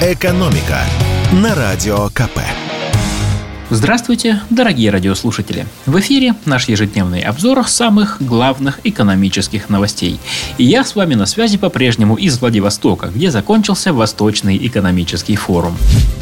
«Экономика» на Радио КП. Здравствуйте, дорогие радиослушатели! В эфире наш ежедневный обзор самых главных экономических новостей. И я с вами на связи по-прежнему из Владивостока, где закончился Восточный экономический форум.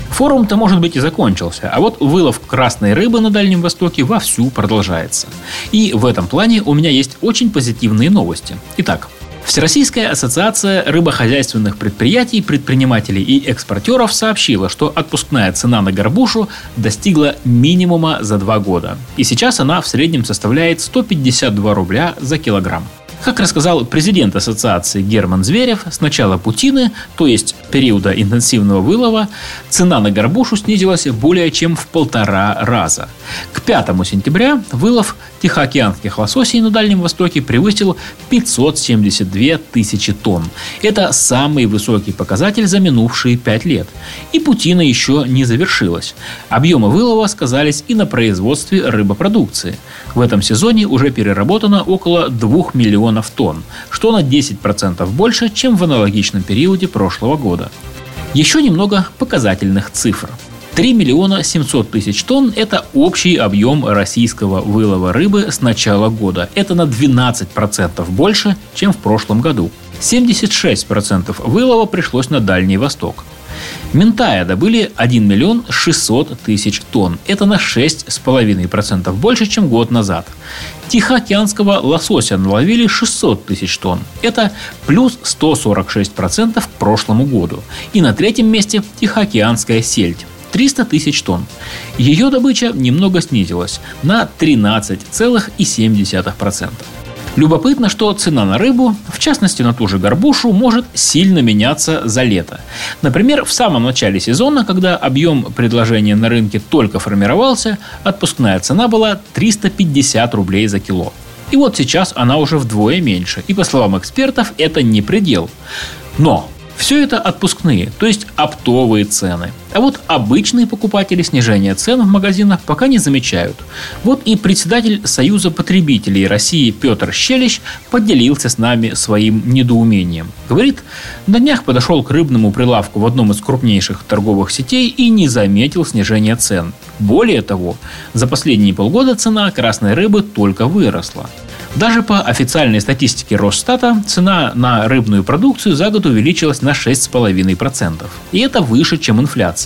Форум-то, может быть, и закончился, а вот вылов красной рыбы на Дальнем Востоке вовсю продолжается. И в этом плане у меня есть очень позитивные новости. Итак, Всероссийская ассоциация рыбохозяйственных предприятий, предпринимателей и экспортеров сообщила, что отпускная цена на горбушу достигла минимума за два года. И сейчас она в среднем составляет 152 рубля за килограмм. Как рассказал президент ассоциации Герман Зверев, с начала путины, то есть периода интенсивного вылова, цена на горбушу снизилась более чем в полтора раза. К 5 сентября вылов тихоокеанских лососей на Дальнем Востоке превысил 572 тысячи тонн. Это самый высокий показатель за минувшие пять лет. И путина еще не завершилась. Объемы вылова сказались и на производстве рыбопродукции. В этом сезоне уже переработано около 2 миллионов тонн, что на 10% больше, чем в аналогичном периоде прошлого года. Еще немного показательных цифр – 3 миллиона 700 тысяч тонн – это общий объем российского вылова рыбы с начала года. Это на 12% больше, чем в прошлом году. 76% вылова пришлось на Дальний Восток. Ментая добыли 1 миллион 600 тысяч тонн. Это на 6,5% больше, чем год назад. Тихоокеанского лосося наловили 600 тысяч тонн. Это плюс 146% к прошлому году. И на третьем месте Тихоокеанская сельдь 300 тысяч тонн. Ее добыча немного снизилась на 13,7%. Любопытно, что цена на рыбу, в частности на ту же горбушу, может сильно меняться за лето. Например, в самом начале сезона, когда объем предложения на рынке только формировался, отпускная цена была 350 рублей за кило. И вот сейчас она уже вдвое меньше. И по словам экспертов, это не предел. Но все это отпускные, то есть оптовые цены. А вот обычные покупатели снижения цен в магазинах пока не замечают. Вот и председатель Союза потребителей России Петр Щелищ поделился с нами своим недоумением. Говорит, на днях подошел к рыбному прилавку в одном из крупнейших торговых сетей и не заметил снижения цен. Более того, за последние полгода цена красной рыбы только выросла. Даже по официальной статистике Росстата цена на рыбную продукцию за год увеличилась на 6,5%. И это выше, чем инфляция.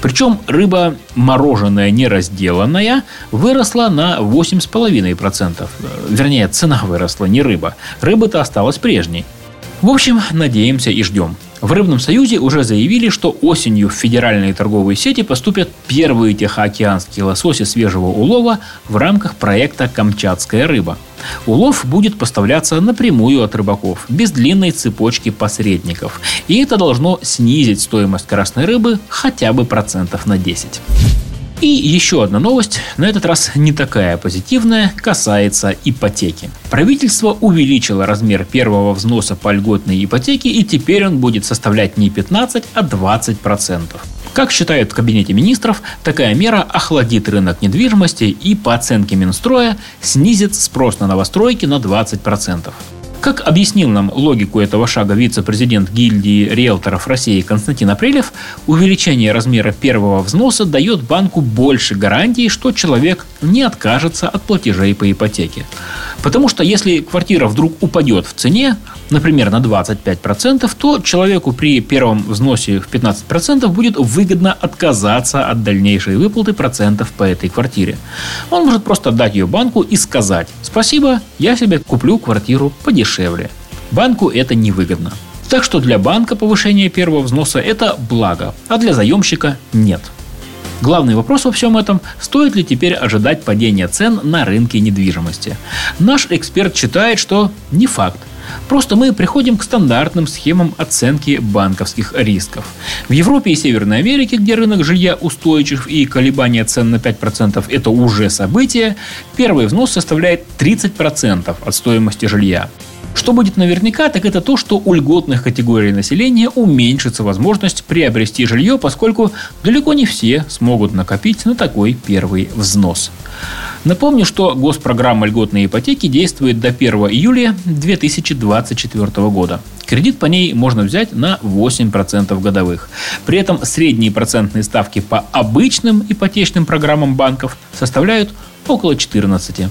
Причем рыба мороженая неразделанная выросла на 8,5%. Вернее, цена выросла, не рыба. Рыба-то осталась прежней. В общем, надеемся и ждем. В Рыбном Союзе уже заявили, что осенью в федеральные торговые сети поступят первые тихоокеанские лососи свежего улова в рамках проекта «Камчатская рыба». Улов будет поставляться напрямую от рыбаков, без длинной цепочки посредников. И это должно снизить стоимость красной рыбы хотя бы процентов на 10. И еще одна новость, на этот раз не такая позитивная, касается ипотеки. Правительство увеличило размер первого взноса по льготной ипотеке, и теперь он будет составлять не 15, а 20 процентов. Как считают в Кабинете министров, такая мера охладит рынок недвижимости и, по оценке Минстроя, снизит спрос на новостройки на 20%. Как объяснил нам логику этого шага вице-президент гильдии риэлторов России Константин Апрелев, увеличение размера первого взноса дает банку больше гарантий, что человек не откажется от платежей по ипотеке. Потому что если квартира вдруг упадет в цене, например, на 25%, то человеку при первом взносе в 15% будет выгодно отказаться от дальнейшей выплаты процентов по этой квартире. Он может просто отдать ее банку и сказать «Спасибо, я себе куплю квартиру подешевле». Банку это невыгодно. Так что для банка повышение первого взноса – это благо, а для заемщика – нет. Главный вопрос во всем этом – стоит ли теперь ожидать падения цен на рынке недвижимости? Наш эксперт считает, что не факт. Просто мы приходим к стандартным схемам оценки банковских рисков. В Европе и Северной Америке, где рынок жилья устойчив и колебания цен на 5% – это уже событие, первый взнос составляет 30% от стоимости жилья. Что будет наверняка, так это то, что у льготных категорий населения уменьшится возможность приобрести жилье, поскольку далеко не все смогут накопить на такой первый взнос. Напомню, что госпрограмма льготной ипотеки действует до 1 июля 2024 года. Кредит по ней можно взять на 8% годовых. При этом средние процентные ставки по обычным ипотечным программам банков составляют около 14%.